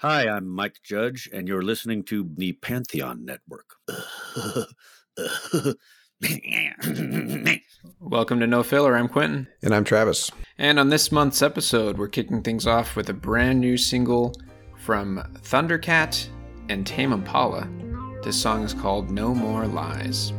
Hi, I'm Mike Judge, and you're listening to the Pantheon Network. Welcome to No Filler. I'm Quentin. And I'm Travis. And on this month's episode, we're kicking things off with a brand new single from Thundercat and Tame Impala. This song is called No More Lies.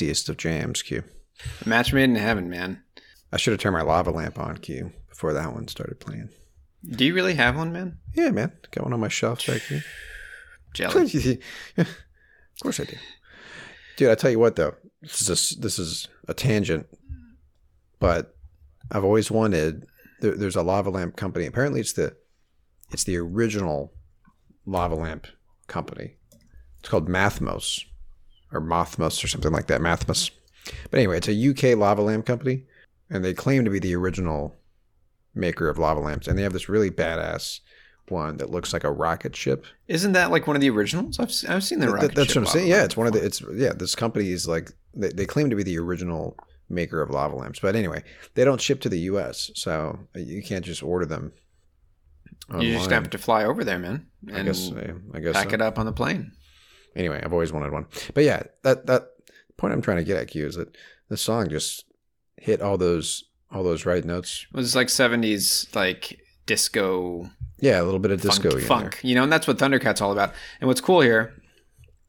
Of jams, Q. A match made in heaven, man. I should have turned my lava lamp on, Q, before that one started playing. Do you really have one, man? Yeah, man. Got one on my shelf back here. Jelly. of course I do. Dude, I tell you what though, this is a, this is a tangent, but I've always wanted. There, there's a lava lamp company. Apparently, it's the it's the original lava lamp company. It's called Mathmos or Mothmos or something like that. Mathmos. But anyway, it's a UK lava lamp company, and they claim to be the original maker of lava lamps. And they have this really badass one that looks like a rocket ship. Isn't that like one of the originals? I've, I've seen the Th- rocket that's ship what I'm saying. Yeah, it's one of the. It's yeah. This company is like they, they claim to be the original maker of lava lamps, but anyway, they don't ship to the U.S., so you can't just order them. You just have to fly over there, man, and I guess. I guess. pack so. it up on the plane. Anyway, I've always wanted one, but yeah, that that point I'm trying to get at, Q, is that the song just hit all those all those right notes. It was like '70s, like disco Yeah, a little bit of funk, disco funk, you know, and that's what Thundercat's all about. And what's cool here,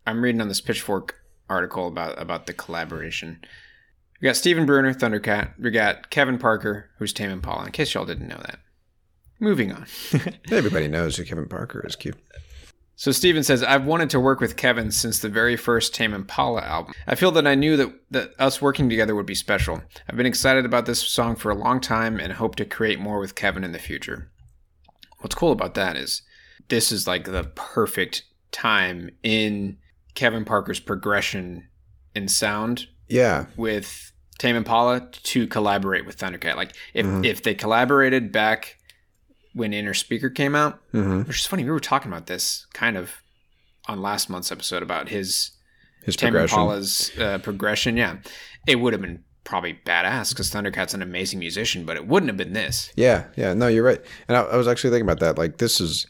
I'm reading on this Pitchfork article about about the collaboration. We got Stephen Bruner, Thundercat. We got Kevin Parker, who's Tame Impala. In case y'all didn't know that. Moving on. Everybody knows who Kevin Parker is. Q. So Stephen says, I've wanted to work with Kevin since the very first Tame Impala album. I feel that I knew that, that us working together would be special. I've been excited about this song for a long time and hope to create more with Kevin in the future. What's cool about that is this is like the perfect time in Kevin Parker's progression in sound Yeah, with Tame Impala to collaborate with Thundercat. Like if Mhm. if they collaborated back when Innerspeaker came out, hmm which is funny. We were talking about this kind of on last month's episode about his his Tame progression. Impala's uh, progression. Yeah, it would have been probably badass because Thundercat's an amazing musician, but it wouldn't have been this. Yeah, yeah, no, you're right. And I, I was actually thinking about that. Like, this is,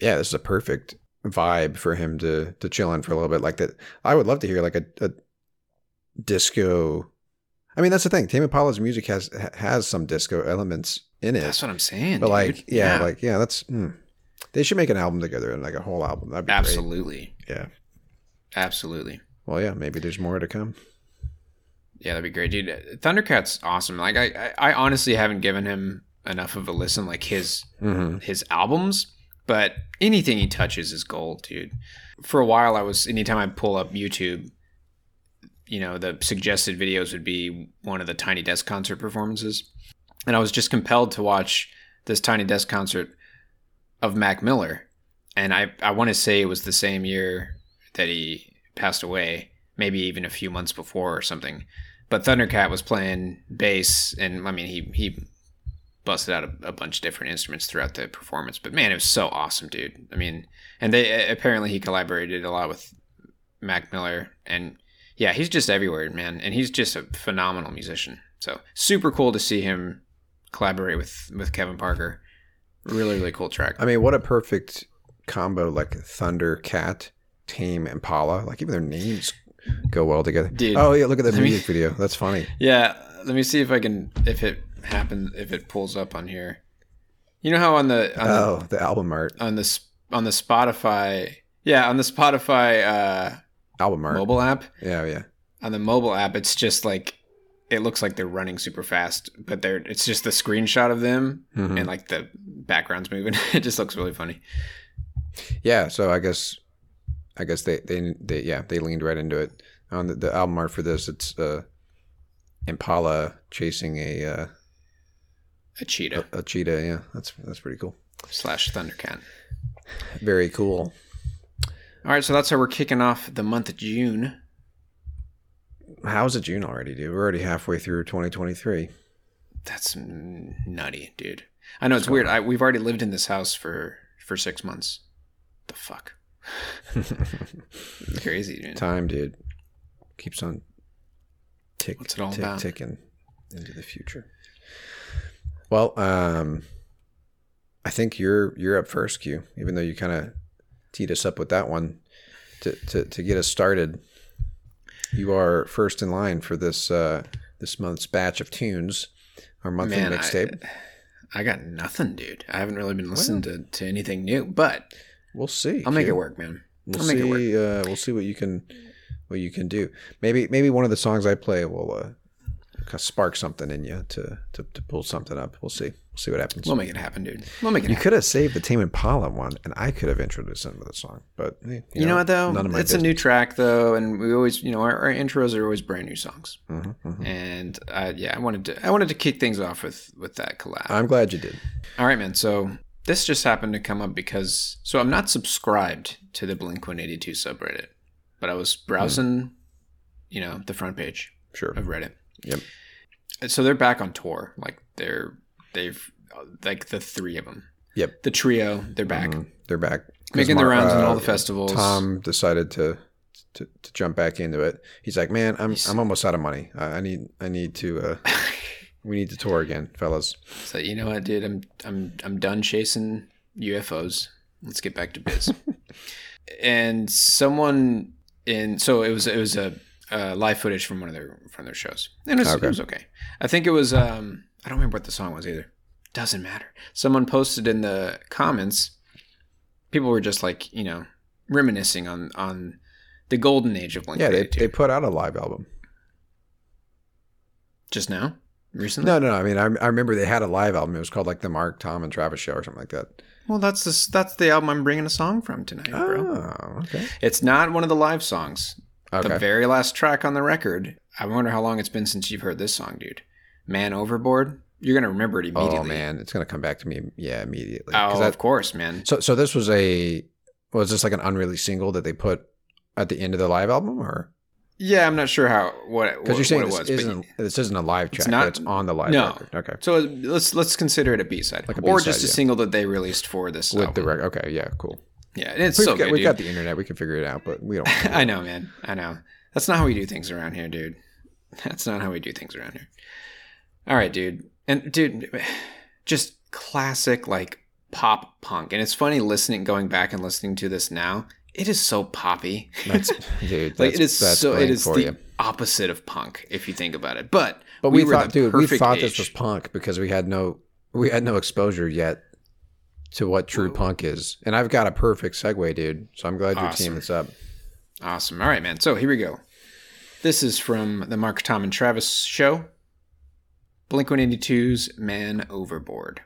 yeah, this is a perfect vibe for him to to chill in for a little bit. Like that, I would love to hear like a, a disco. I mean, that's the thing. Tame Impala's music has has some disco elements in it, That's what I'm saying. but dude. like, yeah, like yeah, that's. Hmm. They should make an album together and like a whole album. That'd be absolutely, great. Yeah. absolutely. Well, yeah, maybe there's more to come. Yeah, that'd be great, dude. Thundercat's awesome. Like I, I, I honestly haven't given him enough of a listen. Like his Mm-hmm. his albums, but anything he touches is gold, dude. For a while, I was anytime I pull up YouTube, you know, the suggested videos would be one of the Tiny Desk concert performances, and I was just compelled to watch this Tiny Desk concert of Mac Miller, and I I want to say it was the same year that he passed away, maybe even a few months before or something. But Thundercat was playing bass, and I mean he he busted out a, a bunch of different instruments throughout the performance. But man, it was so awesome, dude. I mean, and they apparently he collaborated a lot with Mac Miller, and yeah, he's just everywhere, man. And he's just a phenomenal musician. So super cool to see him collaborate with with Kevin Parker. Really, really cool track. I mean, what a perfect combo! Like Thundercat, Tame Impala. Like even their names go well together. Dude. oh yeah, look at mean- music video. That's funny. Yeah, let me see if I can if it happens if it pulls up on here. You know how on the on Oh, the album art. on the on the Spotify yeah on the Spotify uh, Album art. mobile app Yeah, yeah. on the mobile app it's just like it looks like they're running super fast but they're it's just the screenshot of them Mhm. and like the background's moving it just looks really funny Yeah, so I guess I guess they they, they yeah, they leaned right into it. On the, the album art for this, it's uh Impala chasing a uh, a cheetah a cheetah, yeah. That's that's pretty cool. slash thundercat Very cool. all right so that's how we're kicking off the month of june How's it June already, dude? We're already halfway through 2023. that's nutty dude i know it's weird I, we've already lived in this house for for six months the fuck crazy dude Time, dude, keeps on tick, What's it all tick, about? ticking into the future. Well, um, I think you're you're up first, Q. Even though you kind of teed us up with that one to, to to get us started. You are first in line for this uh, this month's batch of tunes, our monthly Man, mixtape. I, I got nothing, dude. I haven't really been listening to, to anything new, but We'll see. I'll make it work, man. We'll I'll make it work. see. Uh, we'll see what you can what you can do. Maybe maybe one of the songs I play will uh, spark something in you to, to to pull something up. We'll see. We'll see what happens. We'll make it happen, dude. We'll make it you happen. could have saved the Tame Impala one, and I could have introduced him with a song. But eh, You, know, what though? None of my it's a new track though, and we always, you know, our, our intros are always brand new songs. hmm And uh, yeah, I wanted to, I wanted to kick things off with with that collab. I'm glad you did. All right, man. So this just happened to come up because so I'm not subscribed to the Blink 182 subreddit, but I was browsing, you know, the front page Sure. of Reddit. Yep. So they're back on tour. Like they're they've like the three of them. Yep. The trio, they're back. Mhm. They're back. Making the rounds in uh, all the festivals. Tom decided to, to to jump back into it. He's like, man, I'm He's- I'm almost out of money. I, I need I need to. Uh, we need to tour again, fellas. So you know what, dude? I'm I'm I'm done chasing UFOs. Let's get back to biz. and someone in so it was it was a, uh live footage from one of their from their shows, and it was, Okay. it was okay. I think it was um I don't remember what the song was either. Doesn't matter. Someone posted in the comments. People were just like you know reminiscing on on the golden age of Blink. Yeah, they they put out a live album. just now recently. No, no, no. I mean, I, I remember they had a live album. It was called like the Mark, Tom, and Travis Show or something like that. Well, that's this, that's the album I'm bringing a song from tonight, bro. Oh, okay. It's not one of the live songs. Okay. The very last track on the record. I wonder how long it's been since you've heard this song, dude. Man Overboard. You're gonna remember it oh, immediately. oh man, it's gonna come back to me. Yeah, immediately. Oh, that- of course, man. So, so this was a was this like an unreleased single that they put at the end of the live album, or Yeah, I'm not sure how what because you're saying this was. but- isn't this isn't a live track, it's not- but it's on the live no. record. Okay, so let's let's consider it a B side, Like a or B-side, just a yeah. single that they released for this with album. the record. Okay, yeah, cool. Yeah, it's We've, so got, good, we've dude. got the internet. We can figure it out, but we don't. I know, man. I know. That's not how we do things around here, dude. That's not how we do things around here. All right, dude. And dude, just classic like pop punk. And it's funny listening, going back and listening to this now. It is so poppy. That's dude. like that's, it is so. It is the you. opposite of punk if you think about it. But But we, were thought, dude, we thought age. this was punk because we had no we had no exposure yet to what true punk is. And I've got a perfect segue, dude. So I'm glad you're Awesome. teaming this up. Awesome. All right, man. So here we go. This is from the Mark, Tom, and Travis show. Blink 182's Man Overboard.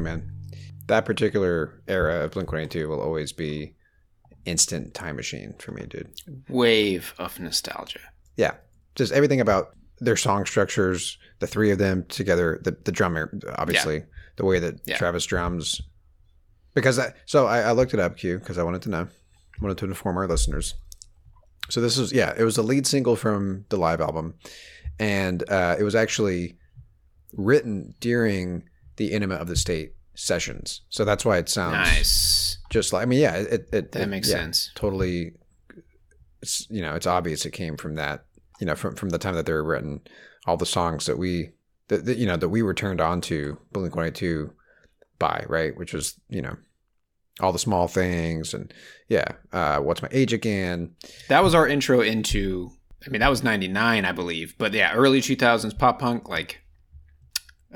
Yeah, man. That particular era of Blink 182 will always be instant time machine for me, dude. Wave of nostalgia. Yeah. Just everything about their song structures, the three of them together, the, the drummer, obviously, the way that Yeah. Travis drums. because I, so I, I looked it up, Q, because I wanted to know, wanted to inform our listeners. So this is yeah, it was the lead single from the live album, and uh, it was actually written during the Enema of the State sessions. So that's why it sounds Nice. just like I mean, yeah, it, it That it- makes yeah, sense. Totally, it's you know, it's obvious it came from that. You know, from from the time that they were written, all the songs that we that, that you know that we were turned on to Blink One Eight Two by right, which was you know all the small things and yeah, uh, what's my age again? That was our intro into. I mean, that was '99, I believe. But yeah, early 2000s pop punk, like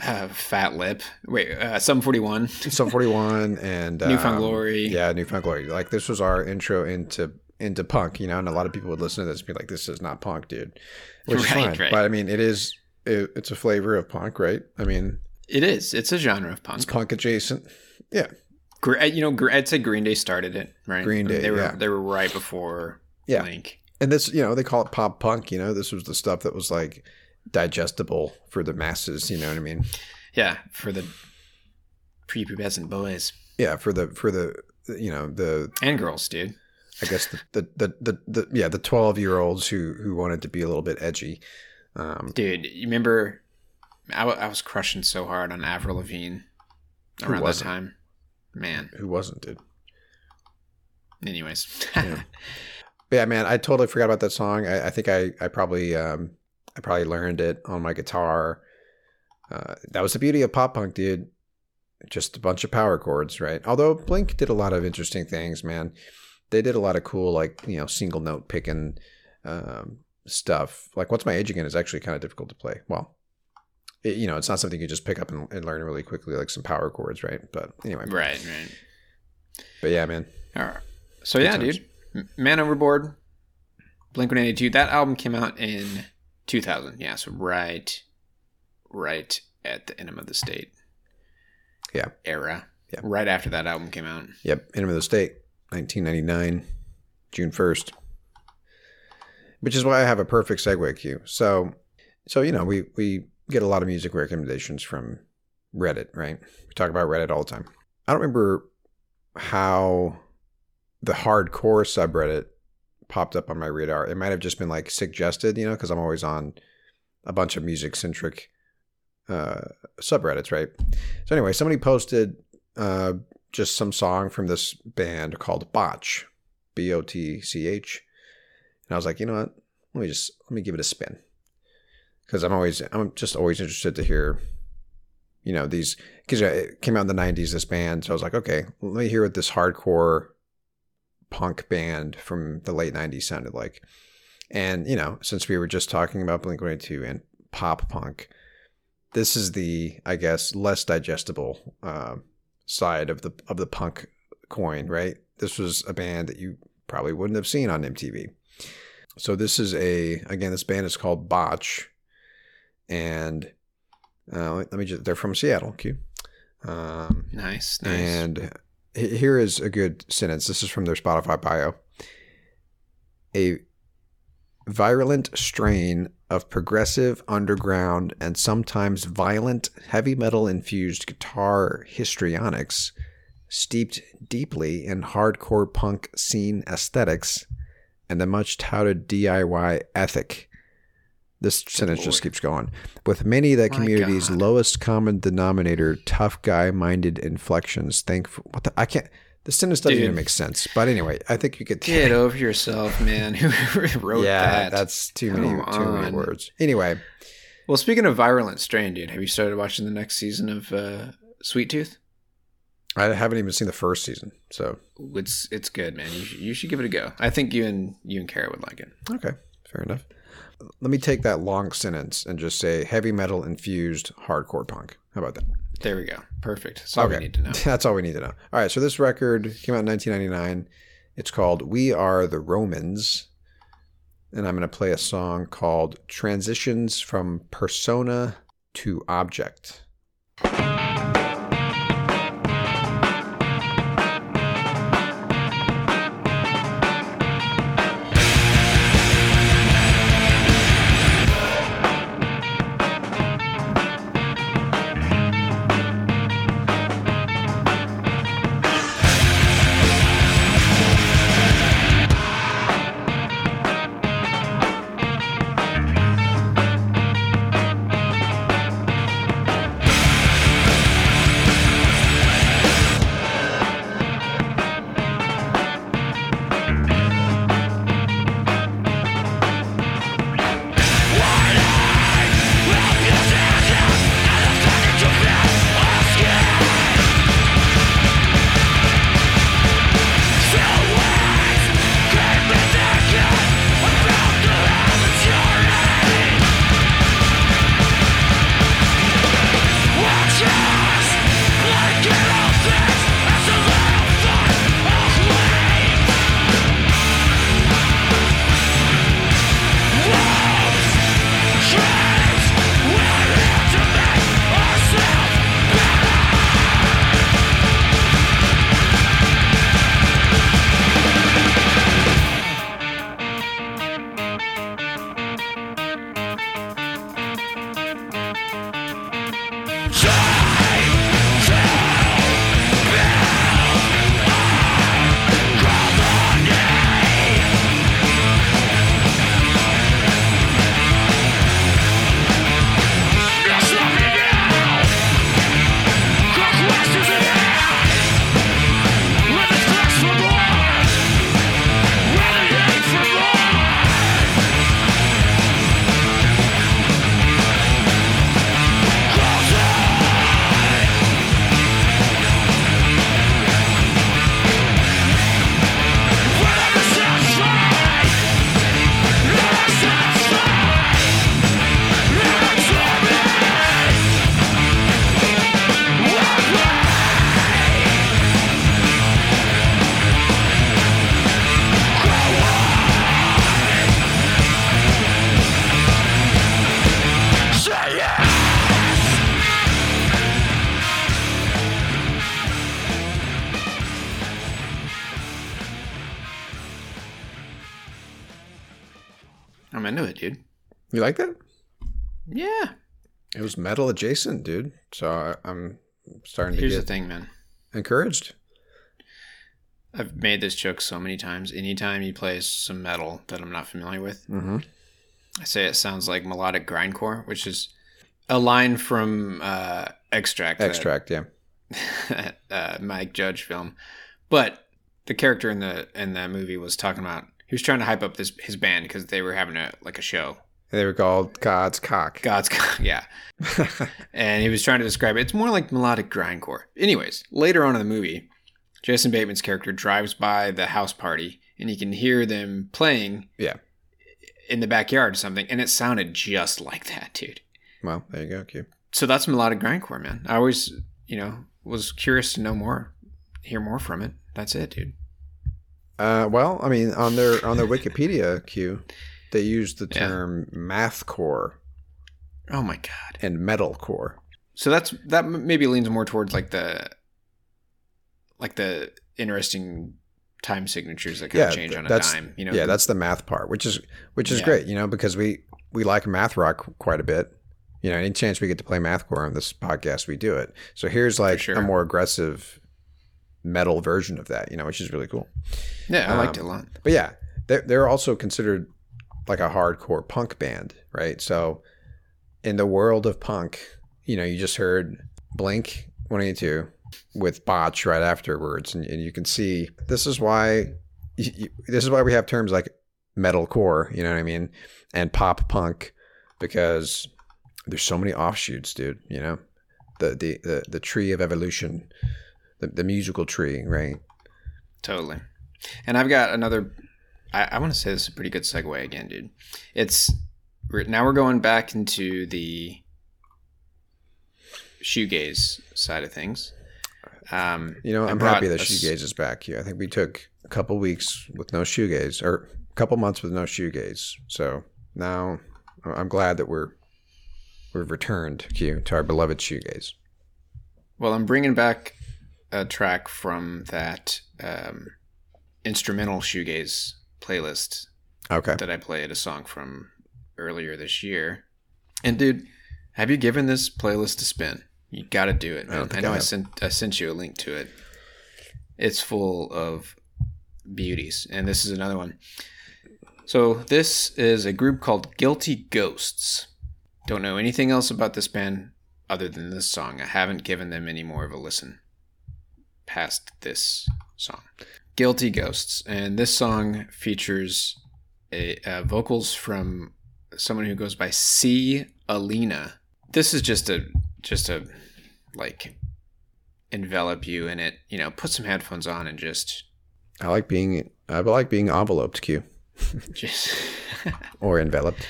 uh, Fat Lip. Wait, uh, Sum 41. Sum Forty One and New Found um, Glory. Yeah, New Found Glory. Like this was our intro into into punk, you know, and a lot of people would listen to this and be like, "This is not punk, dude," which is fine. right. But I mean, it is. It, it's a flavor of punk, right? I mean, It is. It's a genre of punk. it's punk adjacent. Yeah, uh, You know, I'd say Green Day started it, right? Green Day, They were yeah. they were right before Yeah. Blink. and this, you know, they call it pop punk. You know, this was the stuff that was like digestible for the masses. You know what I mean? Yeah, for the prepubescent boys Yeah, for the for the you know the and girls, dude. I guess the the the, the, the yeah the twelve year olds who who wanted to be a little bit edgy. Um, Dude, you remember? I, w- I was crushing so hard on Avril Lavigne around that time. Man. who wasn't, dude? Anyways. Yeah. Yeah, man, I totally forgot about that song. I, I think I, I probably um I probably learned it on my guitar. Uh, that was the beauty of pop punk, dude. Just a bunch of power chords, right? Although Blink did a lot of interesting things, man. They did a lot of cool, like you know, single note picking um, stuff. Like "What's My Age Again" is actually kind of difficult to play. Well, it, you know, it's not something you just pick up and, and learn really quickly, like some power chords, right? But anyway, right, right. but yeah, man, All right. So yeah, times. dude. Man Overboard, Blink One Eighty Two. That album came out in two thousand. Yeah, so right, right at the Enema of the State. Yeah. Era. Yeah. Right after that album came out. Yep, Enema of the State, 1999, June 1st. Which is why I have a perfect segue cue. So, so you know, we we get a lot of music recommendations from Reddit, right? We talk about Reddit all the time. I don't remember how the hardcore subreddit popped up on my radar. It might have just been like suggested, you know, because I'm always on a bunch of music centric uh, subreddits, right? So anyway, somebody posted uh, just some song from this band called Botch, B O T C H, and I was like, you know what? Let me just let me give it a spin because I'm always I'm just always interested to hear, you know, these because it came out in the '90s. This band, so I was like, okay, let me hear what this hardcore punk band from the late '90s sounded like. And you know, since we were just talking about Blink 182 and pop punk, this is the I guess less digestible uh, side of the of the punk coin, right? This was a band that you probably wouldn't have seen on MTV. So this is a again, this band is called Botch, and uh, let me just—they're from Seattle. Q. Um, Nice, nice. and here is a good sentence. This is from their Spotify bio. A virulent strain of progressive, underground, and sometimes violent heavy metal infused guitar histrionics, steeped deeply in hardcore punk scene aesthetics and the much touted DIY ethic. This sentence just keeps going. With many of that My community's God. lowest common denominator, tough guy minded inflections. Thank what the, I can't. The sentence doesn't Dude. even make sense. But anyway, I think you could Get over yourself, man. Who wrote yeah, that? that's too many too many words. Anyway, Well, speaking of virulent strain, dude, have you started watching the next season of uh, Sweet Tooth? I haven't even seen the first season, so It's it's good, man. You should, you should give it a go. I think you and you and Kara would like it. okay, fair enough. Let me take that long sentence and just say heavy metal infused hardcore punk. How about that? There we go. Perfect. That's all we need to know. That's all we need to know. All right, so this record came out in 1999. It's called "We Are the Romans," and I'm going to play a song called "Transitions from Persona to Object." You like that? Yeah. It was metal adjacent, dude. So I, I'm starting to Here's the get thing, man. encouraged. I've made this joke so many times. Anytime you play some metal that I'm not familiar with, Mm-hmm. I say it sounds like melodic grindcore, which is a line from uh, Extract. that- Extract, yeah. uh, Mike Judge film. But the character in the in that movie was talking about he was trying to hype up this his band because they were having a like a show. They were called God's Cock. God's Cock, yeah, and he was trying to describe it. It's more like melodic grindcore. Anyways, later on in the movie, Jason Bateman's character drives by the house party and he can hear them playing Yeah. in the backyard or something, and it sounded just like that, dude. Well, there you go, Q. So that's melodic grindcore, man. I always, you know, was curious to know more, hear more from it. That's it, dude. Uh, well, I mean, on their on their Wikipedia, Q, they use the Yeah. term mathcore Oh my god. and metalcore. So that's that maybe leans more towards like the like the interesting time signatures that kind Yeah, of change on a dime. You know, yeah, that's the math part, which is which is Yeah. great, you know, because we we like math rock quite a bit. You know, any chance we get to play mathcore on this podcast, we do it. So here's like sure. a more aggressive metal version of that, you know, which is really cool. yeah, I liked it um, a lot. But yeah, they're, they're also considered like a hardcore punk band, right? So in the world of punk, you know, you just heard Blink 182 with Botch right afterwards, and, and you can see this is why you, you- this is why we have terms like metalcore, you know what I mean, and pop punk because there's so many offshoots, dude. You know, the the the, the tree of evolution, the, the musical tree, right? Totally. And I've got another. I, I want to say this is a pretty good segue again, dude. It's we're, now we're going back into the shoegaze side of things. Um, You know, I'm happy that shoegaze is back here. I think we took a couple weeks with no shoegaze, or a couple months with no shoegaze. So now I'm glad that we're we've returned Q to our beloved shoegaze. Well, I'm bringing back a track from that um, instrumental shoegaze playlist Okay, that I played a song from earlier this year. And dude, have you given this playlist a spin? You got to do it. I Man. I, think know I I, sent I sent you a link to it. It's full of beauties, and this is another one. So this is a group called Guilty Ghosts. Don't know anything else about this band other than this song. I haven't given them any more of a listen past this song. Guilty Ghosts, and this song features a, uh, vocals from someone who goes by Sea Oleena. This is just a just a like envelop you in it. You know, put some headphones on and just I like being I like being enveloped Q just or enveloped.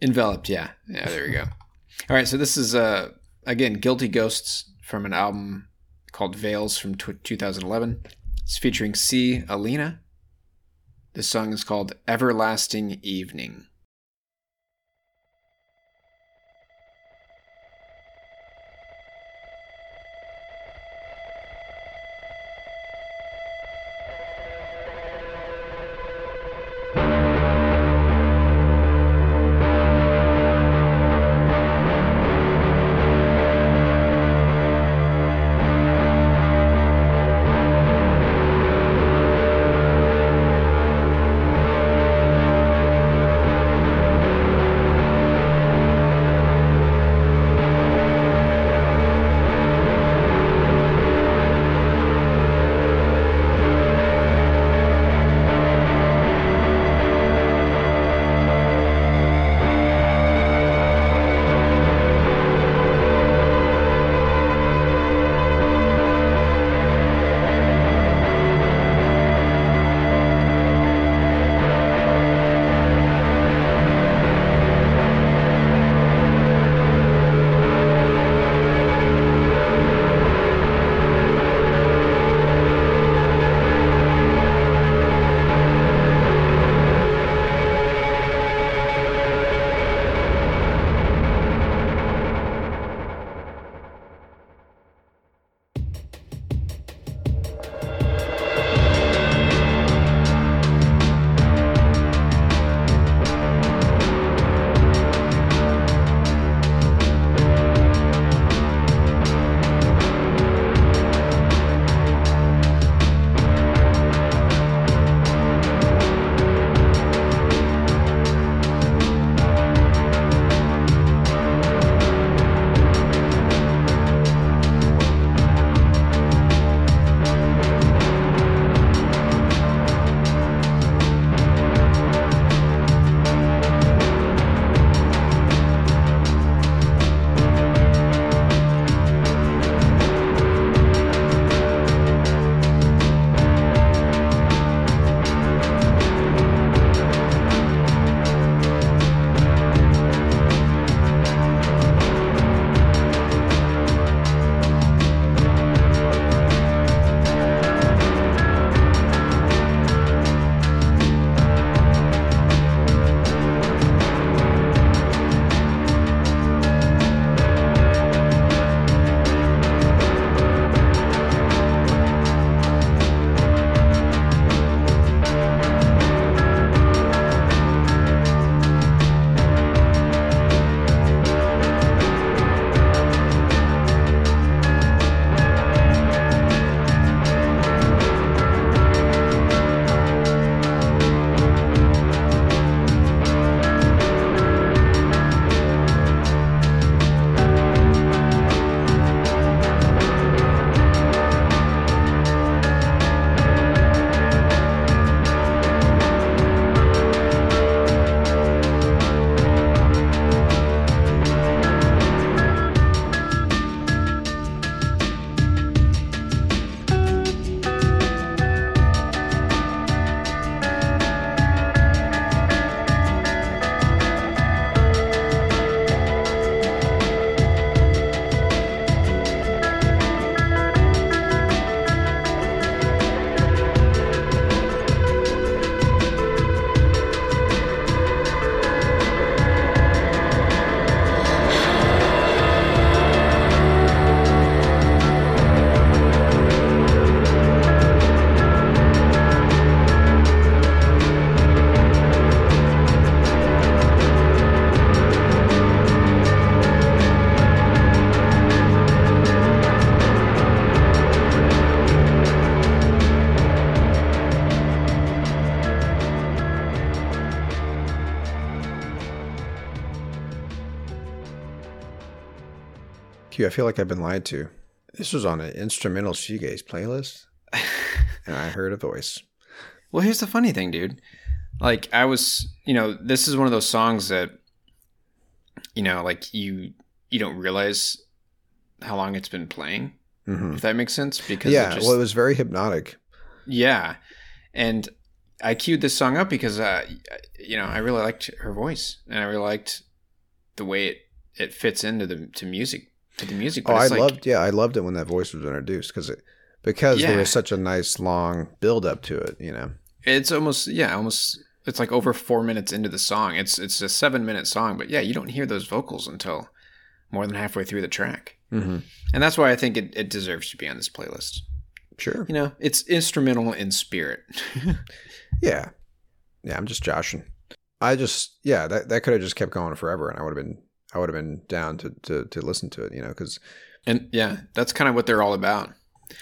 enveloped. Yeah, yeah. There we go. All right, so this is uh again Guilty Ghosts from an album called Veils from tw 2011. It's featuring Sea Oleena. The song is called Everlasting Evening. Q, I feel like I've been lied to. This was on an instrumental shoegaze playlist, and I heard a voice. Well, here's the funny thing, dude. Like I was, you know, this is one of those songs that you know, like you you don't realize how long it's been playing. hmm If that makes sense because Yeah, it just, well, it was very hypnotic. yeah. And I queued this song up because uh you know, I really liked her voice and I really liked the way it it fits into the to music to the music. Oh, I like, loved. Yeah, I loved it when that voice was introduced because it because there was such a nice long build up to it. You know. It's almost yeah, almost it's like over four minutes into the song. It's it's a seven minute song, but yeah, you don't hear those vocals until more than halfway through the track. Mm-hmm. And that's why I think it, it deserves to be on this playlist. Sure. You know, it's instrumental in spirit. Yeah. Yeah, I'm just joshing. I just yeah, that that could have just kept going forever, and I would have been I would have been down to to to listen to it. You know, because and yeah, that's kind of what they're all about.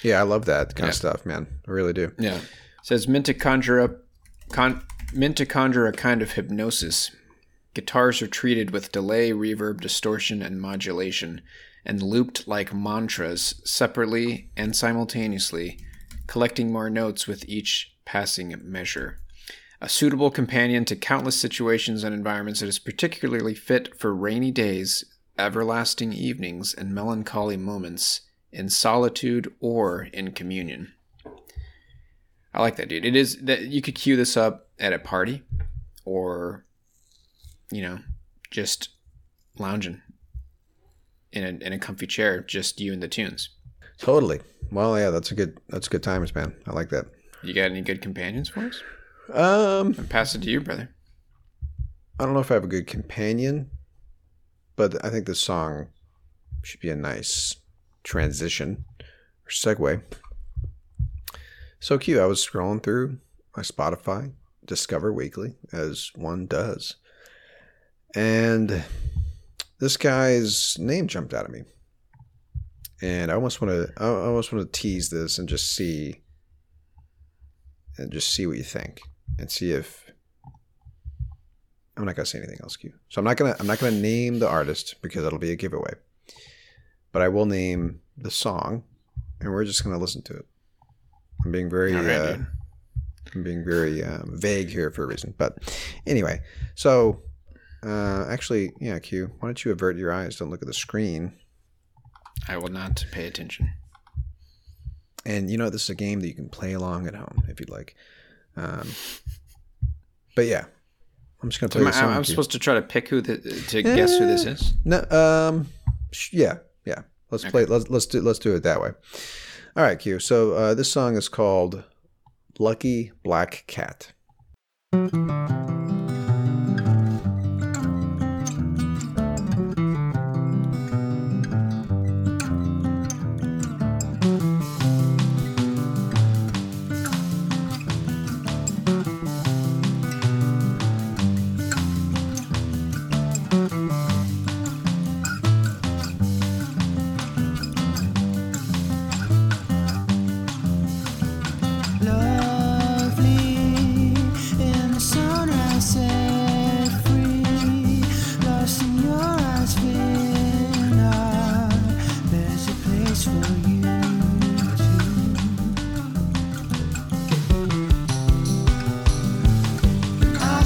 yeah, I love that kind Yeah. of stuff, man. I really do. Yeah. It says meant to conjure up con, meant to conjure a kind of hypnosis. Guitars are treated with delay, reverb, distortion, and modulation, and looped like mantras separately and simultaneously, collecting more notes with each passing measure. A suitable companion to countless situations and environments, it is particularly fit for rainy days, everlasting evenings, and melancholy moments in solitude or in communion. I like that, dude. It is that you could cue this up at a party, or you know, just lounging in a in a comfy chair, just you and the tunes. Totally. Well, yeah, that's a good that's a good times, man. I like that. You got any good companions for us? Um, I'll pass it to you, brother. I don't know if I have a good companion, but I think this song should be a nice transition or segue. So cute. I was scrolling through my Spotify Discover Weekly, as one does. And this guy's name jumped out at me. And I almost want to I almost want to tease this and just see and just see what you think and see if I'm not gonna say anything else, Q. So I'm not gonna I'm not gonna name the artist because that'll be a giveaway. But I will name the song, and we're just gonna listen to it. I'm being very right, uh. I'm being very um, vague here for a reason. But anyway, so uh, actually, yeah, Q. Why don't you avert your eyes? Don't look at the screen. I will not pay attention. And you know, this is a game that you can play along at home if you'd like. Um, but yeah, I'm just gonna So play am I, song. I'm Q. supposed to try to pick who the, to guess who this is. No, um, sh- yeah, yeah. Let's play. Let's let's do let's do it that way. All right, Q. So uh, this song is called "Lucky Black Cat."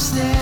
Too.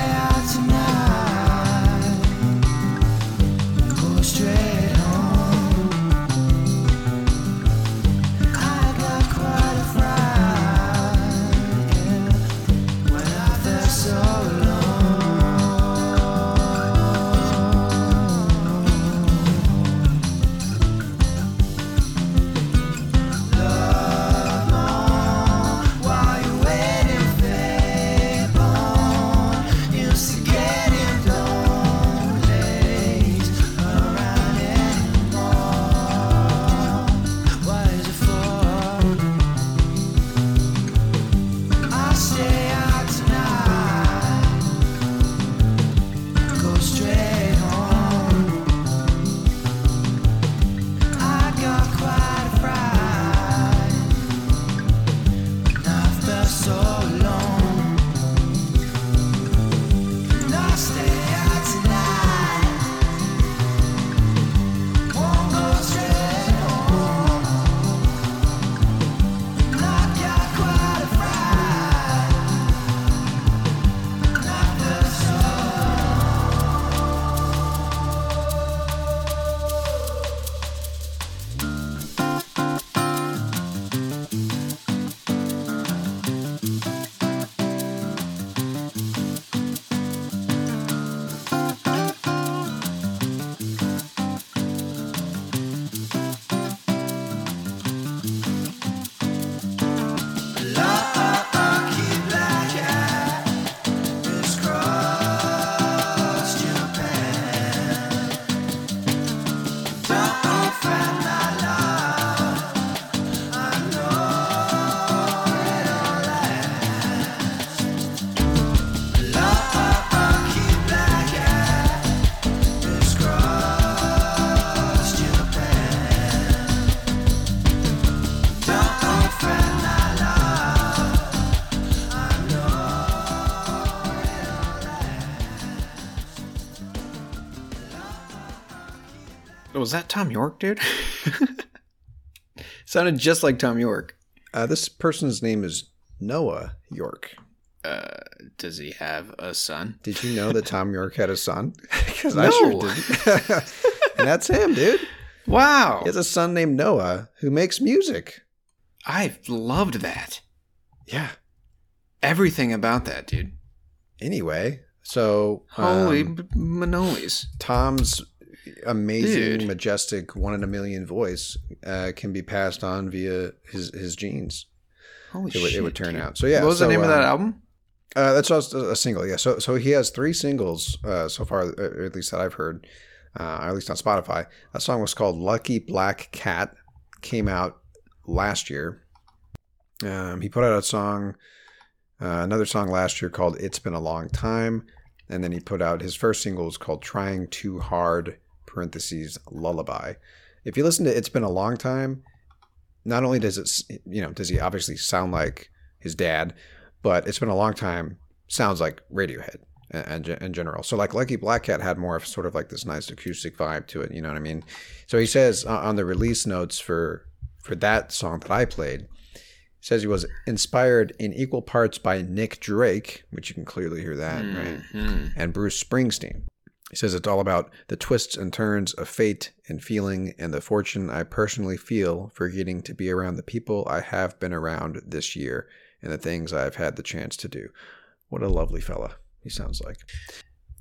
Was that Thom Yorke, dude? Sounded just like Thom Yorke. Uh, this person's name is Noah Yorke. Uh, does he have a son? Did you know that Thom Yorke had a son? Because I sure didn't. and that's him, dude. Wow. He has a son named Noah who makes music. I loved that. Yeah. Everything about that, dude. Anyway, so Holy um. Thom's amazing, Dude. majestic, one in a million voice uh, can be passed on via his his genes. Holy It would, shit. it would turn dude. out. So yeah. What was so, the name of that um, album? Uh, that's just a single, yeah. So so he has three singles uh, so far, or at least that I've heard, uh, or at least on Spotify. That song was called "Lucky Black Cat." Came out last year. Um, he put out a song, uh, another song last year called "It's Been a Long Time," and then he put out his first single was called "Trying Too Hard." Parentheses lullaby. If you listen to "It's Been a Long Time," not only does it, you know, does he obviously sound like his dad, but it's been a long time. Sounds like Radiohead in, in, in general. So like Lucky Black Cat had more of sort of like this nice acoustic vibe to it. You know what I mean? So he says on the release notes for for that song that I played, says he was inspired in equal parts by Nick Drake, which you can clearly hear that, right? Mhm. and Bruce Springsteen. He says it's all about the twists and turns of fate and feeling and the fortune I personally feel for getting to be around the people I have been around this year and the things I've had the chance to do. What a lovely fella he sounds like.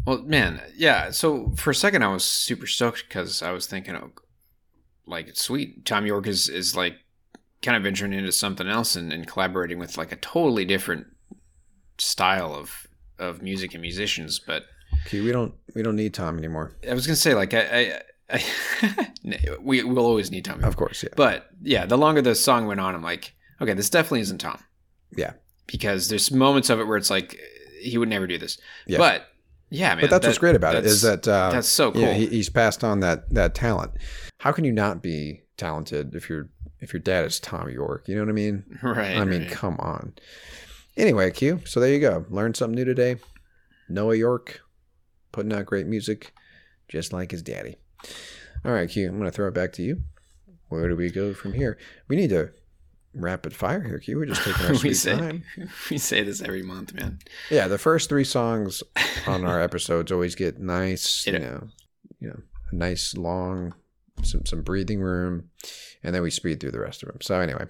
Well, man, yeah. So for a second, I was super stoked because I was thinking, oh, like sweet. Thom Yorke is is like kind of venturing into something else and, and collaborating with like a totally different style of of music and musicians. But Okay, we don't we don't need Thom anymore. I was gonna say, like, I, I, I we will always need Thom. Of course, yeah. But yeah, the longer the song went on, I'm like, okay, this definitely isn't Thom. Yeah. Because there's moments of it where it's like he would never do this. Yeah. But yeah, man. but that's what's great about it is that uh, that's so yeah, cool. he, he's passed on that that talent. How can you not be talented if your if your dad is Thom Yorke? You know what I mean? right. I mean, right. come on. Anyway, Q. So there you go. Learned something new today. Noah Yorke putting out great music, just like his daddy. All right, Q. I'm going to throw it back to you. Where do we go from here? We need to rapid fire here, Q. We're just taking our we sweet say time. we say this every month, man. Yeah, the first three songs on our episodes always get nice, you know, you know, a nice long, some some breathing room, and then we speed through the rest of them. So anyway,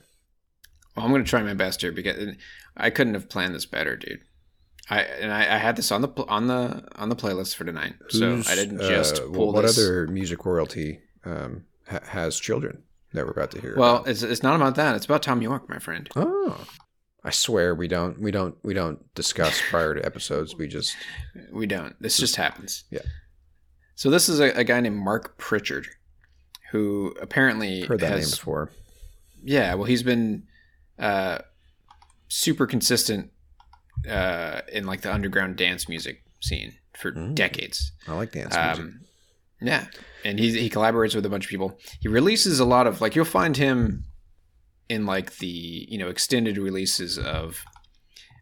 Well, I'm gonna try my best here because I couldn't have planned this better, dude. I and I, I had this on the pl- on the on the playlist for tonight, so I didn't uh, just wh- pull what this. other music royalty um, ha- has children that we're about to hear? Well, about? it's it's not about that. It's about Thom Yorke, my friend. oh, I swear we don't we don't we don't discuss prior to episodes. We just We don't. This just happens. Yeah. So this is a, a guy named Mark Pritchard, who apparently heard that has, name before. Yeah, well, he's been uh, super consistent uh, in like the underground dance music scene for Mm. decades. I like dance music. Um, yeah, and he he collaborates with a bunch of people. He releases a lot of like you'll find him in like the you know extended releases of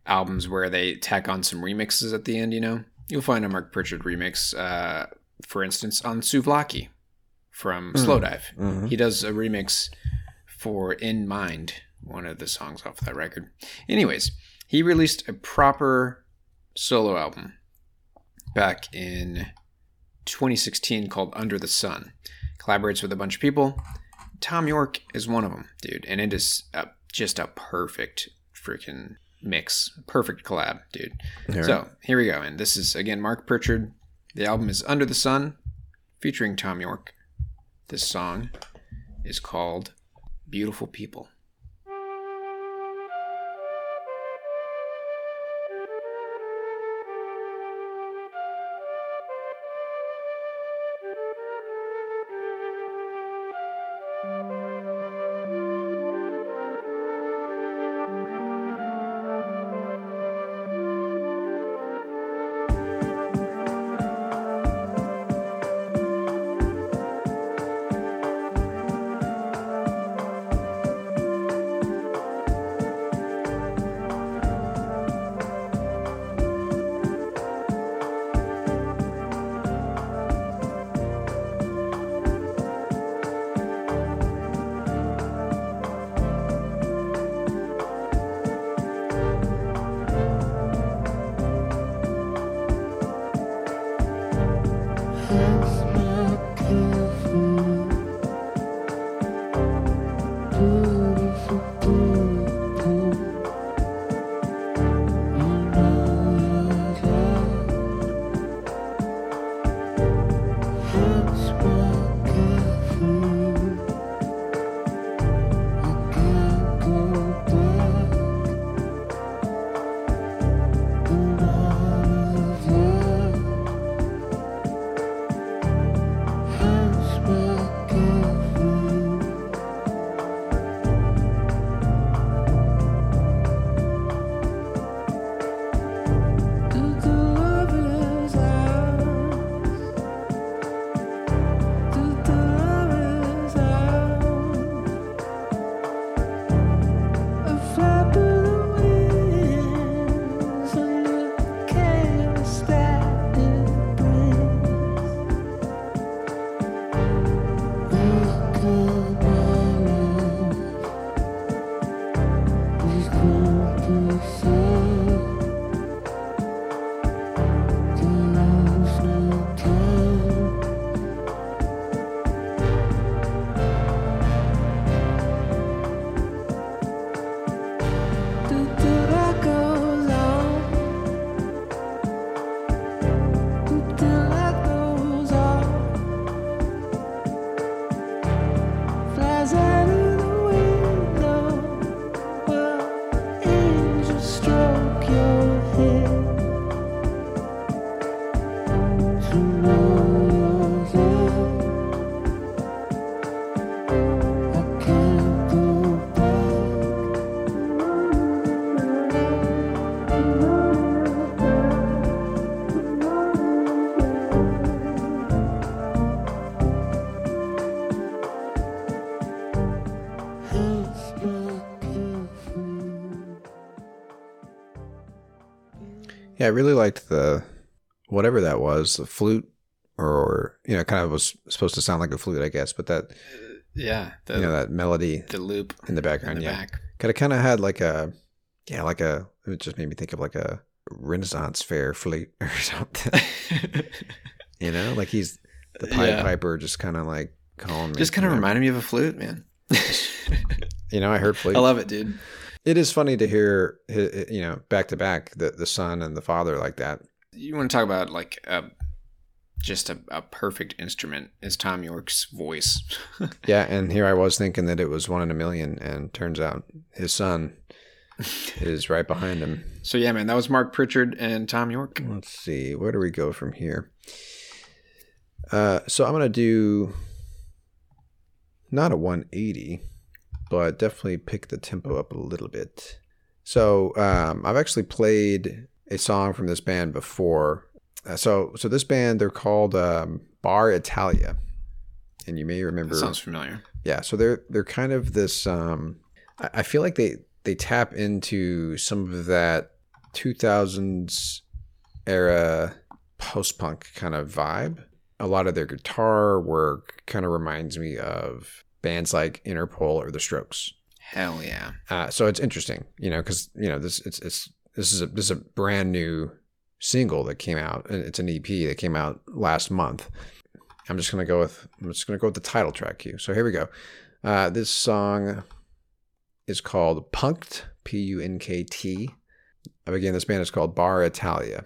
albums where they tack on some remixes at the end. You know, you'll find a Mark Pritchard remix, uh, for instance, on Souvlaki from Slowdive. Mhm. He does a remix for In Mind, one of the songs off that record. Anyways, he released a proper solo album back in 2016 called Under the Sun. Collaborates with a bunch of people. Thom Yorke is one of them, dude, and it is a, just a perfect freaking mix, perfect collab, dude. Right. So here we go, and this is again Mark Pritchard. The album is Under the Sun, featuring Thom Yorke. This song is called Beautiful People. Yeah, I really liked the whatever that was, the flute, or you know, kind of was supposed to sound like a flute, I guess, but that Yeah, the you know that melody the loop in the in background, the yeah, back. kind of kind of had like a yeah, like a it just made me think of like a Renaissance fair flute or something. you know, like he's the Pied Yeah. Piper, just kind of like calling me. Just kind of reminded me of a flute, man. You know, I heard flute. I love it, dude. It is funny to hear, you know, back to back the the son and the father like that. You want to talk about like a, just a, a perfect instrument is Thom Yorke's voice. Yeah, and here I was thinking that it was one in a million, and turns out his son is right behind him. so yeah, man, that was Mark Pritchard and Thom Yorke. Let's see, where do we go from here? Uh, so I'm gonna do not a 180, but definitely pick the tempo up a little bit. So um, I've actually played a song from this band before. Uh, so so this band they're called um, Bar Italia, and you may remember That sounds familiar. yeah so they're they're kind of this um i I feel like they they tap into some of that 2000s era post-punk kind of vibe a lot of their guitar work kind of reminds me of bands like interpol or the strokes. Hell yeah. uh, so it's interesting you know because you know this it's it's this is a this is a brand new single that came out it's an ep that came out last month. I'm just gonna go with i'm just gonna go with the title track cue so here we go. Uh, this song is called Punkt p-u-n-k-t again this band is called bar italia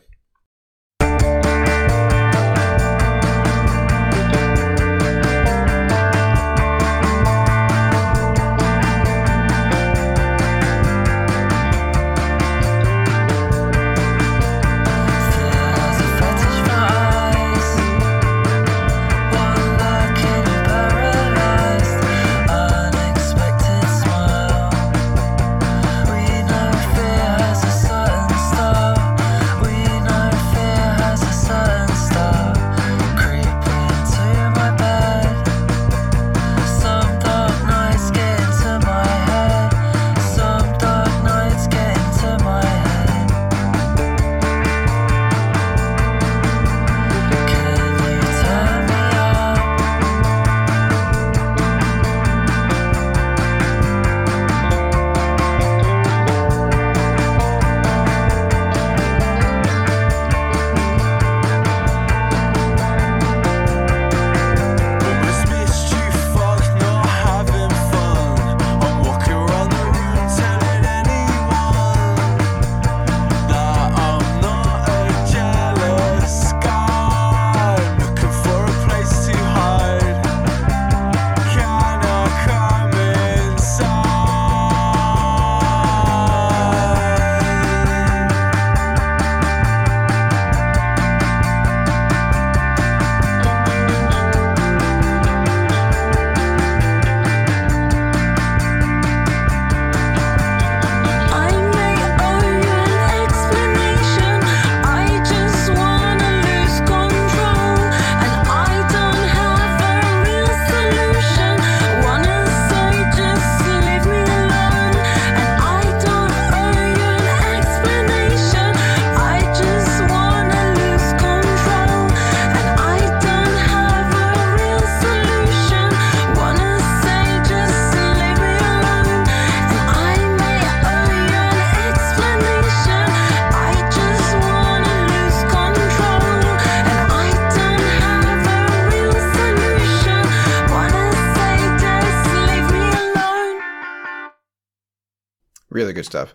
good stuff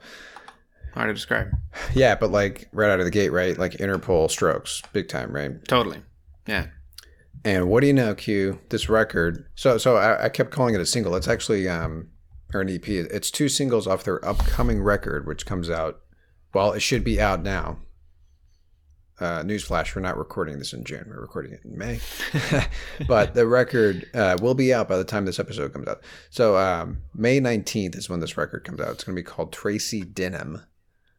Hard to describe. yeah but like right out of the gate right like interpol strokes big time right Totally. Yeah. And what do you know, Q? This record. So, so I, I kept calling it a single. It's actually um, or an EP. It's two singles off their upcoming record, which comes out. Well, it should be out now. Uh, newsflash: We're not recording this in June. We're recording it in May, but the record uh, will be out by the time this episode comes out. So, um, May nineteenth is when this record comes out. It's going to be called Tracey Denim.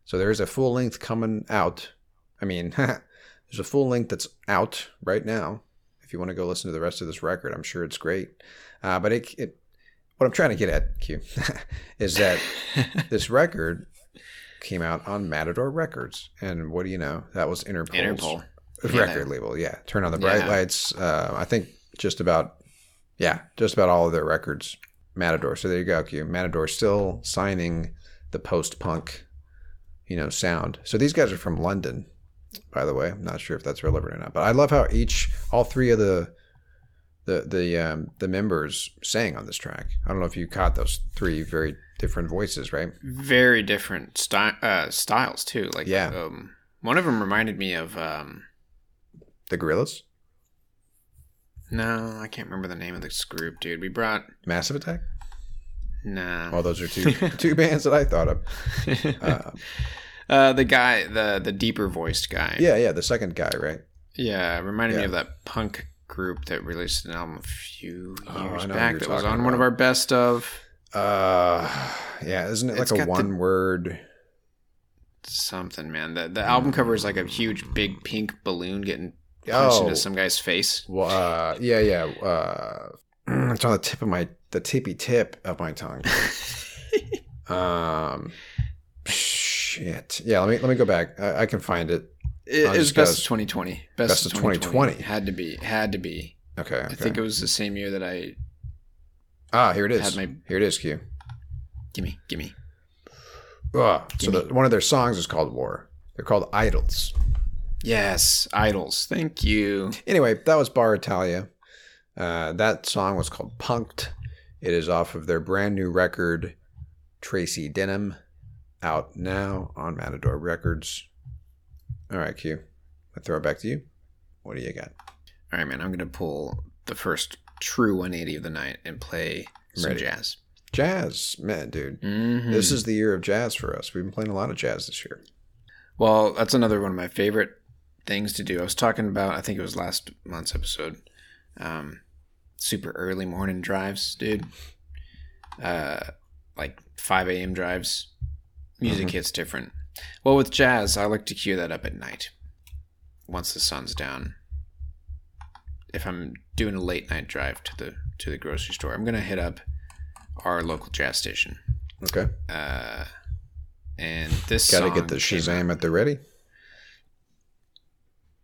So there is a full length coming out. I mean, there's a full length that's out right now. If you want to go listen to the rest of this record, I'm sure it's great. Uh, but it, it, what I'm trying to get at, Q, is that this record came out on Matador Records, and what do you know? That was Interpol's Interpol. record Yeah. label. Yeah, Turn on the Bright Yeah. Lights. Uh, I think just about, yeah, just about all of their records. Matador. So there you go, Q. Matador still signing the post punk, you know, sound. So these guys are from London, by the way. I'm not sure if that's relevant or not, but I love how each, all three of the, the the um, the members sang on this track. I don't know if you caught those three very different voices, right? Very different sty- uh, styles too. Like Yeah. um, one of them reminded me of um, The Gorillaz, no, I can't remember the name of this group, dude. We brought Massive Attack. nah. Oh, those are two two bands that I thought of. Uh, uh, the guy, the the deeper voiced guy. yeah, yeah, the second guy, right? yeah, reminded me of that punk group that released an album a few Oh, years who back that was on one of our best of Uh, yeah, isn't it like It's a got the- one word? something, man. The the album cover is like a huge big pink balloon getting punched Oh. into some guy's face. Well, uh, yeah, yeah. Uh, it's on the tip of my the tippy tip of my tongue. um, shit. Yeah, let me let me go back. I, I can find it. It, it was best of 2020. Best of 2020. Had to be. Had to be. Okay, okay, I think it was the same year that I. ah, here it is. my- Here it is. Q. Gimme, gimme. Ah, so the, one of their songs is called "War." They're called "IDLES." Yes, IDLES. Thank you. Anyway, that was Bar Italia. Uh, that song was called Punkt. It is off of their brand new record, Tracey Denim, out now on Matador Records. All right, Q. I throw it back to you. What do you got? All right, man. I'm gonna pull the first true 180 of the night and play some Ready. jazz. Jazz, man, dude. Mhm. This is the year of jazz for us. We've been playing a lot of jazz this year. Well, that's another one of my favorite things to do. I was talking about, I think it was last month's episode, um, super early morning drives, dude. Uh, like 5 a.m. drives. Music hits different. Well, with jazz, I like to cue that up at night once the sun's down. If I'm doing a late night drive to the to the grocery store, I'm gonna hit up our local jazz station. Okay. Uh, and this Got to song get the Shazam at the ready.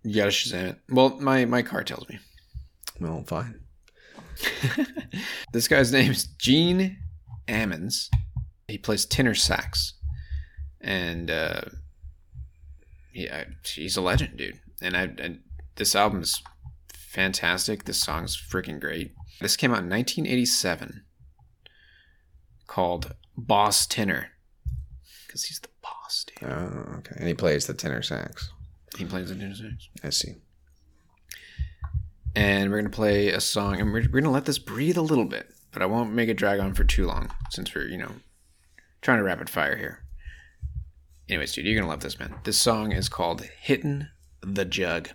You gotta Shazam it. Well, my my car tells me. Well, fine. This guy's name is Gene Ammons. He plays tenor sax, and uh, yeah, he's a legend, dude. And I and this album is fantastic. This song's freaking great. This came out in 1987, called Boss Tenor, because he's the boss, dude. Oh, okay. And he plays the tenor sax. He plays the tenor sax. I see. and we're gonna play a song, and we're, we're gonna let this breathe a little bit, but I won't make it drag on for too long since we're you know trying to rapid fire here. Anyways, dude, you're gonna love this, man. This song is called "Hittin' the Jug."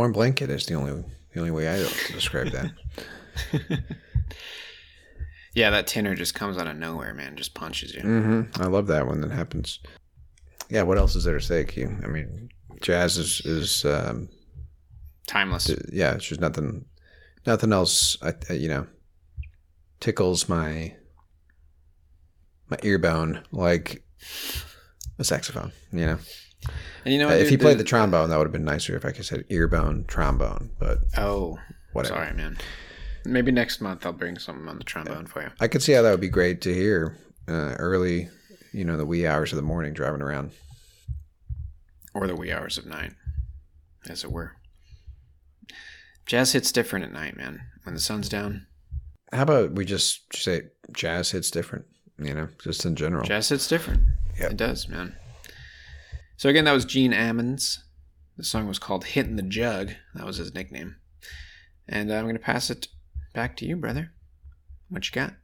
Warm blanket is the only the only way I describe that. Yeah, that tenor just comes out of nowhere, man. Just punches you. hmm I love that when that happens. Yeah, what else is there to say, Q? I mean, jazz is is um, Timeless. yeah, it's just nothing, nothing else. I, I- you know, tickles my my ear bone like a saxophone. You know, And you know, Uh, if dude, he played the trombone, that would have been nicer if I could said earbone trombone. But Oh, Whatever. Sorry, man. Maybe next month I'll bring something on the trombone for you. I could see how that would be great to hear uh, early, you know, the wee hours of the morning driving around. Or the wee hours of night, as it were. Jazz hits different at night, man. When the sun's down, How about we just say jazz hits different? You know, just in general. jazz hits different. Yep. It does, man. So again, that was Gene Ammons. The song was called "Hitting the Jug." That was his nickname. And I'm going to pass it back to you, brother. What you got?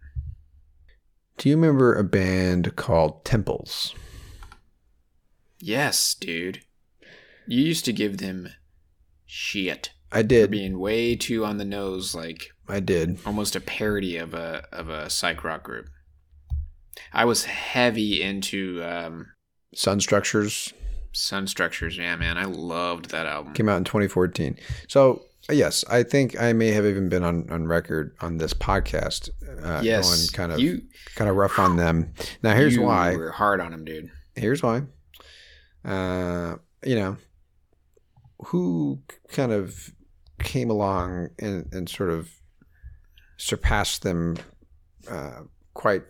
Do you remember a band called Temples? Yes, dude. You used to give them shit I for did. being way too on the nose, like I did. almost a parody of a of a psych rock group. I was heavy into um, Sun Structures Sun Structures. Yeah, man, I loved that album. came out in 2014. So yes, I think I may have even been on, on record on this podcast. Uh, yes, going kind of you. kind of rough on them. Now here's why. you why. were hard on them, dude. Here's why. Uh, you know, who kind of came along and, and sort of surpassed them uh, quite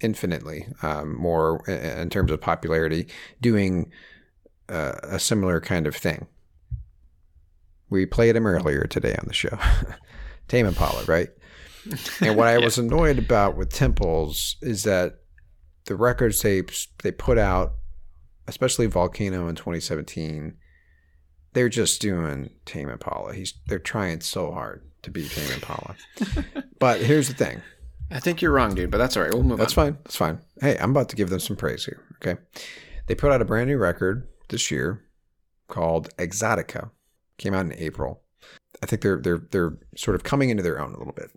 infinitely um, more in terms of popularity, doing uh, a similar kind of thing. We played him earlier today on the show, Tame Impala, right? And what I was annoyed about with Temples is that the records they they put out, especially Volcano in 2017, they're just doing Tame Impala. He's they're trying so hard to be Tame Impala. but here's the thing. I think you're wrong, dude. But that's all right. We'll move That's on. fine. That's fine. Hey, I'm about to give them some praise here. Okay. They put out a brand new record this year called Exotico. Came out in April. I think they're they're they're sort of coming into their own a little bit.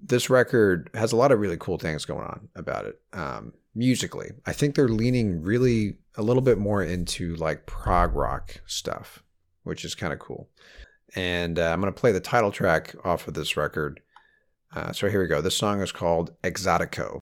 This record has a lot of really cool things going on about it. Um, musically, I think they're leaning really a little bit more into like prog rock stuff, which is kind of cool. And uh, I'm going to play the title track off of this record. Uh, so here we go. This song is called Exotico.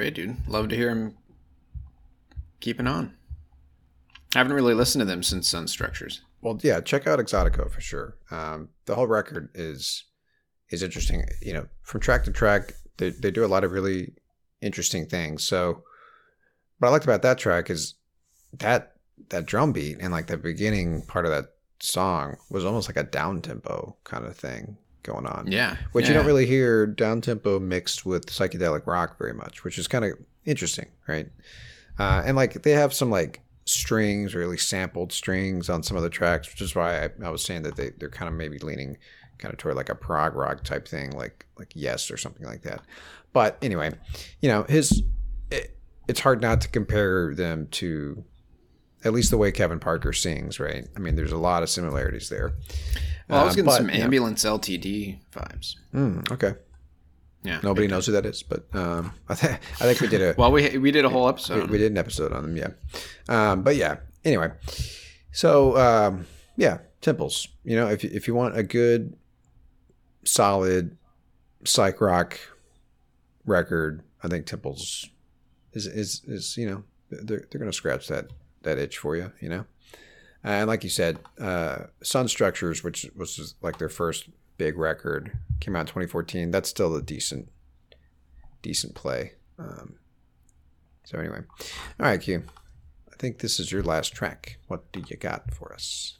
Great, dude. Love to hear him keeping on. I haven't really listened to them since Sun Structures. Well, yeah, check out Exotico for sure. Um, the whole record is is interesting. You know, from track to track, they they do a lot of really interesting things. So, what I liked about that track is that that drum beat and like the beginning part of that song was almost like a down tempo kind of thing going on. Yeah. which you don't really hear down tempo mixed with psychedelic rock very much, which is kind of interesting, right? Uh, and like they have some like strings or at least sampled strings on some of the tracks, which is why I, I was saying that they they're kind of maybe leaning kind of toward like a prog rock type thing, like like Yes or something like that. But anyway, you know his it, it's hard not to compare them to at least the way Kevin Parker sings, right? I mean, there's a lot of similarities there. Well, I was Uh, getting but, some ambulance LTD vibes. Mm, okay. Yeah. Nobody knows who that is, but um, I, th- I think we did a. Well, we we did a whole we, episode. we did an episode on them, yeah. Um, but yeah, anyway, so um, yeah, Temples. You know, if if you want a good, solid, psych rock record, I think Temples is is is you know they're they're gonna scratch that that itch for you, you know. And like you said, uh, Sun Structures, which was like their first big record, came out in 2014. That's still a decent, decent play. Um, so anyway, all right, Q. I think this is your last track. What do you got for us?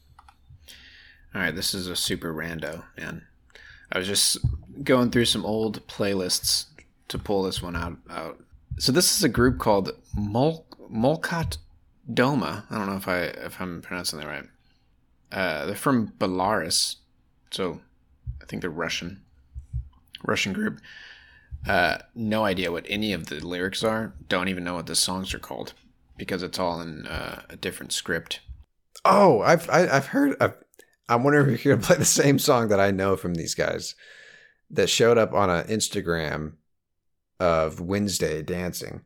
All right, this is a super rando, man. I was just going through some old playlists to pull this one out. out. So this is a group called Mol- Molkat Doma. I don't know if I if I'm pronouncing that right. Uh, they're from Belarus, so I think they're Russian. Russian group. Uh, no idea what any of the lyrics are. Don't even know what the songs are called because it's all in uh, a different script. Oh, I've I, I've heard. I've, I'm wondering if you're gonna play the same song that I know from these guys that showed up on an Instagram of Wednesday dancing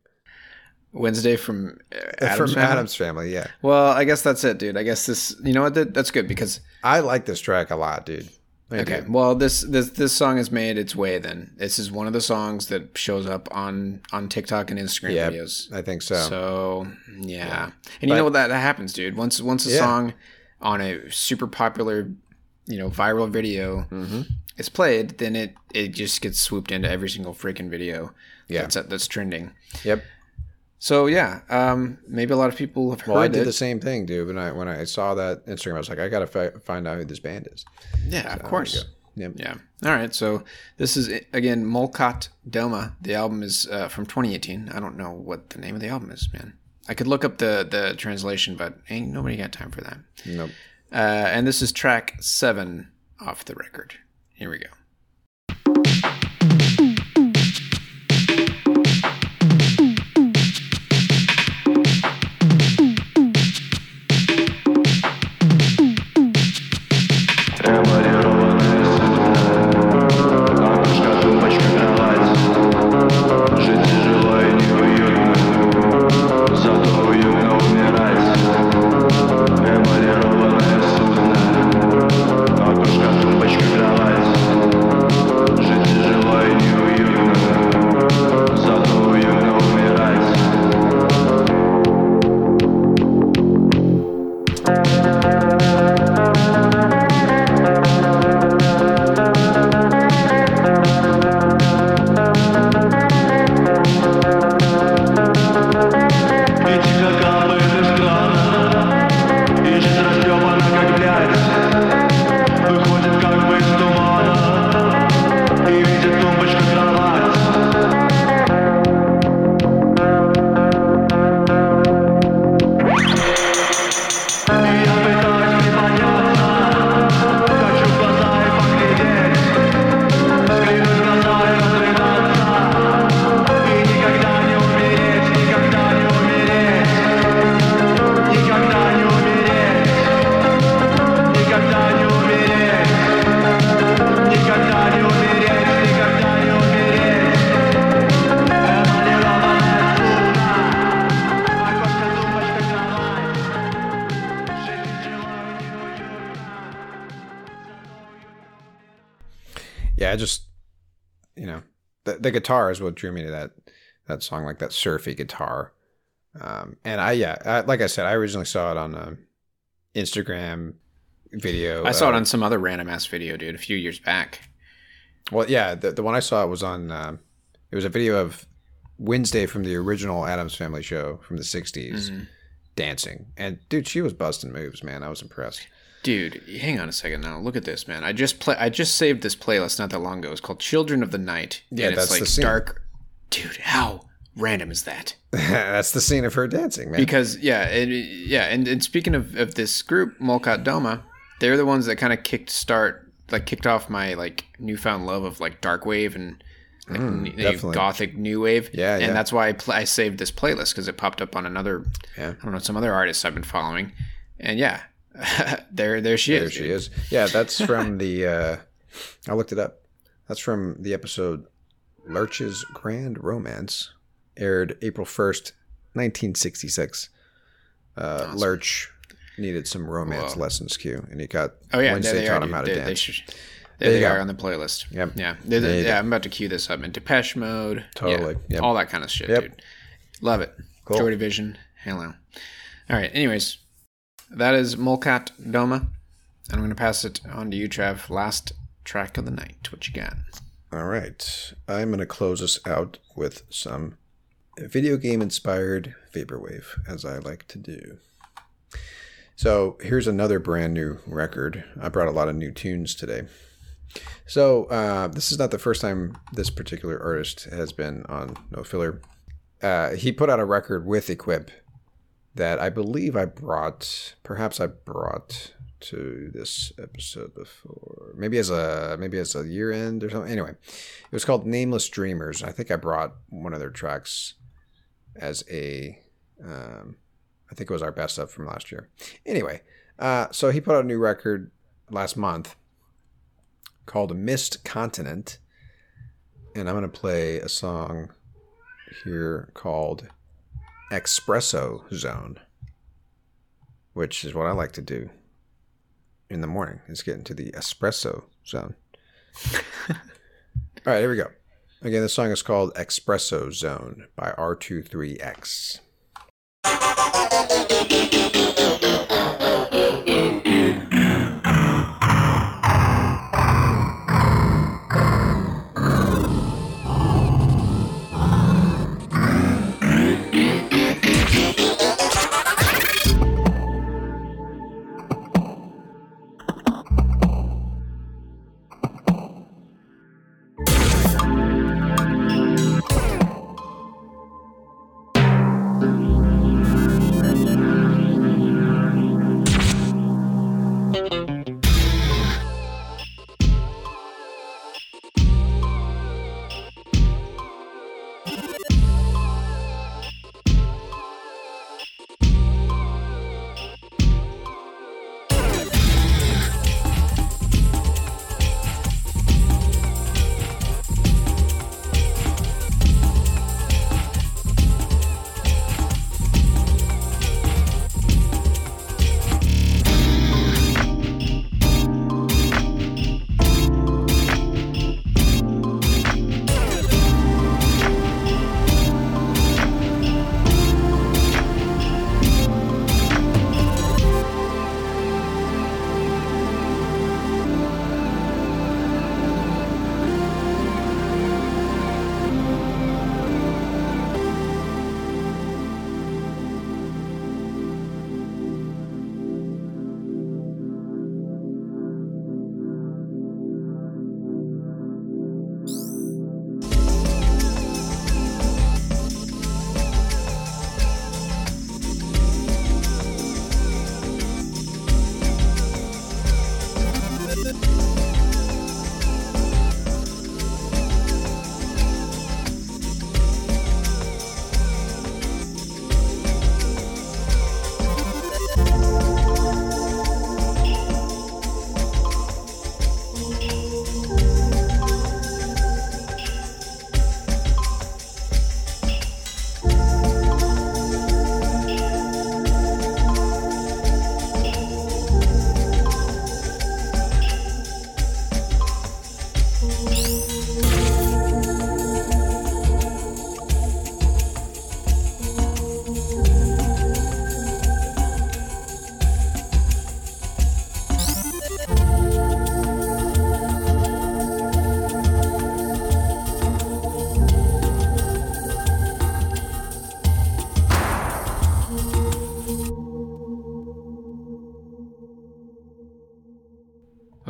Wednesday from uh, Addams from Family? Addams family. Yeah, Well, I guess that's it, dude. I guess this. You know what? That, that's good because I like this track a lot, dude. I okay. do. Well, this this this song has made its way. Then this is one of the songs that shows up on on TikTok and Instagram Yeah, videos. I think so. So yeah, and you know what that, that happens, dude. Once once a Yeah. song on a super popular, you know, viral video hmm is played, then it it just gets swooped into every single freaking video. Yeah. that's that's trending. Yep. So yeah, um, maybe a lot of people have heard Well, I did it. the same thing, dude. When I when I saw that Instagram, I was like, I gotta fi- find out who this band is. Yeah, So, of course. Yep. Yeah. All right. So this is again Molkat Doma. The album is uh, from 2018. I don't know what the name of the album is, man. I could look up the the translation, but ain't nobody got time for that. Nope. Uh, and this is track seven off the record. Here we go. The guitar is what drew me to that that song, like that surfy guitar. Um, and I, yeah, I, like I said, I originally saw it on um Instagram video. I saw it uh, on some other random ass video, dude, a few years back. Well, yeah, the, the one I saw was on. Um, it was a video of Wednesday from the original Addams Family show from the '60s, Mm-hmm. dancing, and dude, she was busting moves, man. I was impressed. Dude, hang on a second now. Look at this, man. I just play. I just saved this playlist not that long ago. It's called "Children of the Night." Yeah, and that's it's like the scene. dark. Dude, how random is that? That's the scene of her dancing, man. Because yeah, and, yeah, and, and speaking of, of this group, Molkat Doma, they're the ones that kind of kicked start, like kicked off my like newfound love of like dark wave and like, Mm, gothic new wave. Yeah, and yeah. that's why I, pl- I saved this playlist because it popped up on another, Yeah. I don't know, some other artists I've been following, and yeah, there there she there is. she dude. is. Yeah, that's from the. Uh, I looked it up. That's from the episode "Lurch's Grand Romance," aired April first, nineteen sixty six. Uh, Lurch needed some romance Whoa. lessons, Q, and he got Oh yeah, Wednesday they taught are. him how to. They- they dance. should- There there they go. on the playlist. Yep. Yeah. They're- There you yeah, go. I'm about to cue this up in Depeche Mode. Yeah. Totally. Yep. All that kind of shit, Yep. dude. Love it. Cool. Joy Division. Hello. All right. Anyways, that is Molkat Doma. And I'm going to pass it on to you, Trav. Last track of the night. What you got? All right. I'm going to close us out with some video game inspired vaporwave, as I like to do. So here's another brand new record. I brought a lot of new tunes today. So uh, this is not the first time this particular artist has been on No Filler. Uh, he put out a record with Equip that I believe I brought, perhaps I brought to this episode before, maybe as a maybe as a year end or something. Anyway, it was called Nameless Dreamers. I think I brought one of their tracks as a, um, I think it was our best of from last year. Anyway, uh, so he put out a new record last month called Mist Continent, and I'm gonna play a song here called Espresso Zone, which is what I like to do in the morning, is get into the espresso zone. All right, here we go. Again, the song is called Espresso Zone by R23X.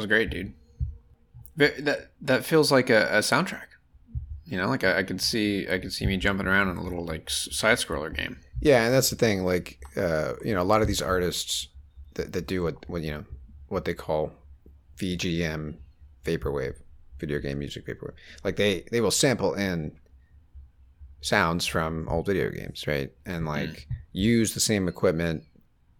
Was great, dude. That that feels like a, a soundtrack. You know, like I, I could see I could see me jumping around in a little like side scroller game. Yeah, and that's the thing. Like, uh, you know, a lot of these artists that, that do what, what you know what they call VGM, vaporwave, video game music vaporwave. Like they they will sample in sounds from old video games, right? And like use the same equipment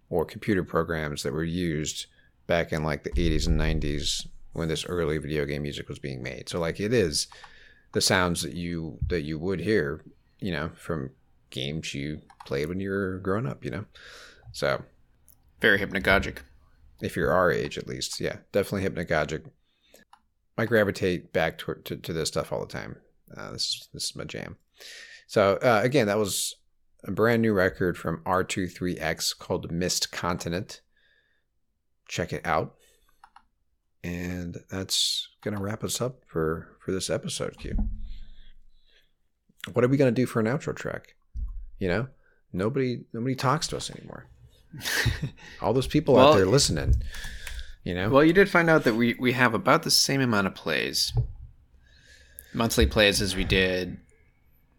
or computer programs that were used back in like the 80s and 90s when this early video game music was being made. So like it is the sounds that you that you would hear, you know, from games you played when you were growing up, you know. So Very hypnagogic. if you're our age at least, yeah, definitely hypnagogic. I gravitate back to to, to this stuff all the time. Uh, this is this is my jam. So uh, again, that was a brand new record from R23X called Mist Continent. Check it out. And that's gonna wrap us up for for this episode, Q. What are we gonna do for an outro track? You know, nobody nobody talks to us anymore. All those people Well- out there listening, you know. Well, you did find out that we we have about the same amount of plays, monthly plays as we did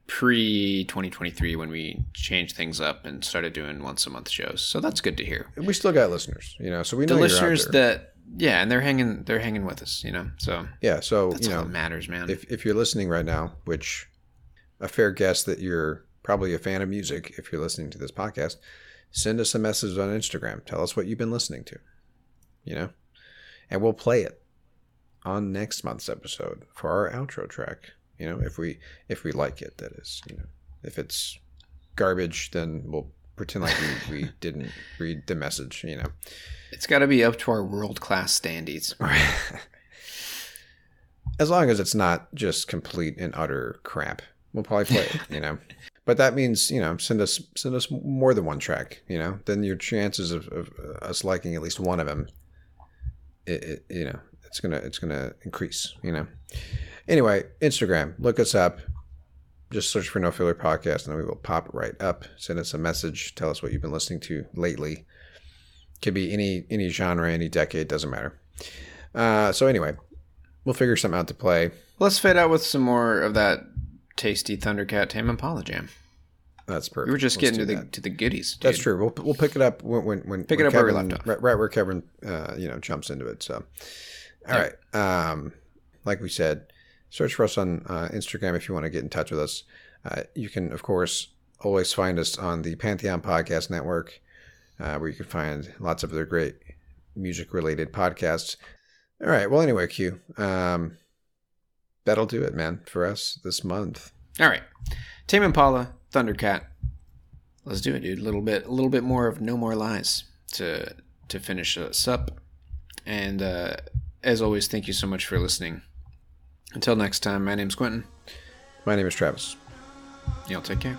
pre 2023 when we changed things up and started doing once a month shows. So that's good to hear. we still got listeners, you know. So we The know out listeners that yeah, and they're hanging they're hanging with us, you know. So yeah. So that's you all know, that matters, man. if if you're listening right now, which a fair guess that you're probably a fan of music if you're listening to this podcast, send us a message on Instagram. Tell us what you've been listening to, you know, and we'll play it on next month's episode for our outro track. You know, if we if we like it, that is, you know, if it's garbage, then we'll pretend like we, we didn't read the message. You know. it's got to be up to our world class standards. as long as it's not just complete and utter crap, we'll probably play it. You know, but that means you know send us send us more than one track. You know, then your chances of, of uh, us liking at least one of them, it, it, you know, it's gonna it's gonna increase. You know. Anyway, Instagram, look us up. Just search for No Filler Podcast, and we will pop right up. Send us a message. Tell us what you've been listening to lately. Could be any any genre, any decade, doesn't matter. Uh, so anyway, we'll figure something out to play. Let's fade out with some more of that tasty Thundercat Tame Impala jam. That's perfect. We were just Let's getting to the that. to the goodies. Dude. That's true. We'll we'll pick it up when when, when Pick when it up where we left off. Right, right where Kevin, uh, you know, jumps into it. So, all right. Um, like we said, search for us on uh, Instagram if you want to get in touch with us. Uh, you can, of course, always find us on the Pantheon Podcast Network, uh, where you can find lots of other great music-related podcasts. All right. Well, anyway, Q. Um, that'll do it, man, for us this month. All right, Tame Impala, Thundercat. Let's do it, dude. A little bit, a little bit more of No More Lies to to finish us up. And uh, as always, thank you so much for listening. Until next time, my name's Quentin. My name is Travis. Y'all take care.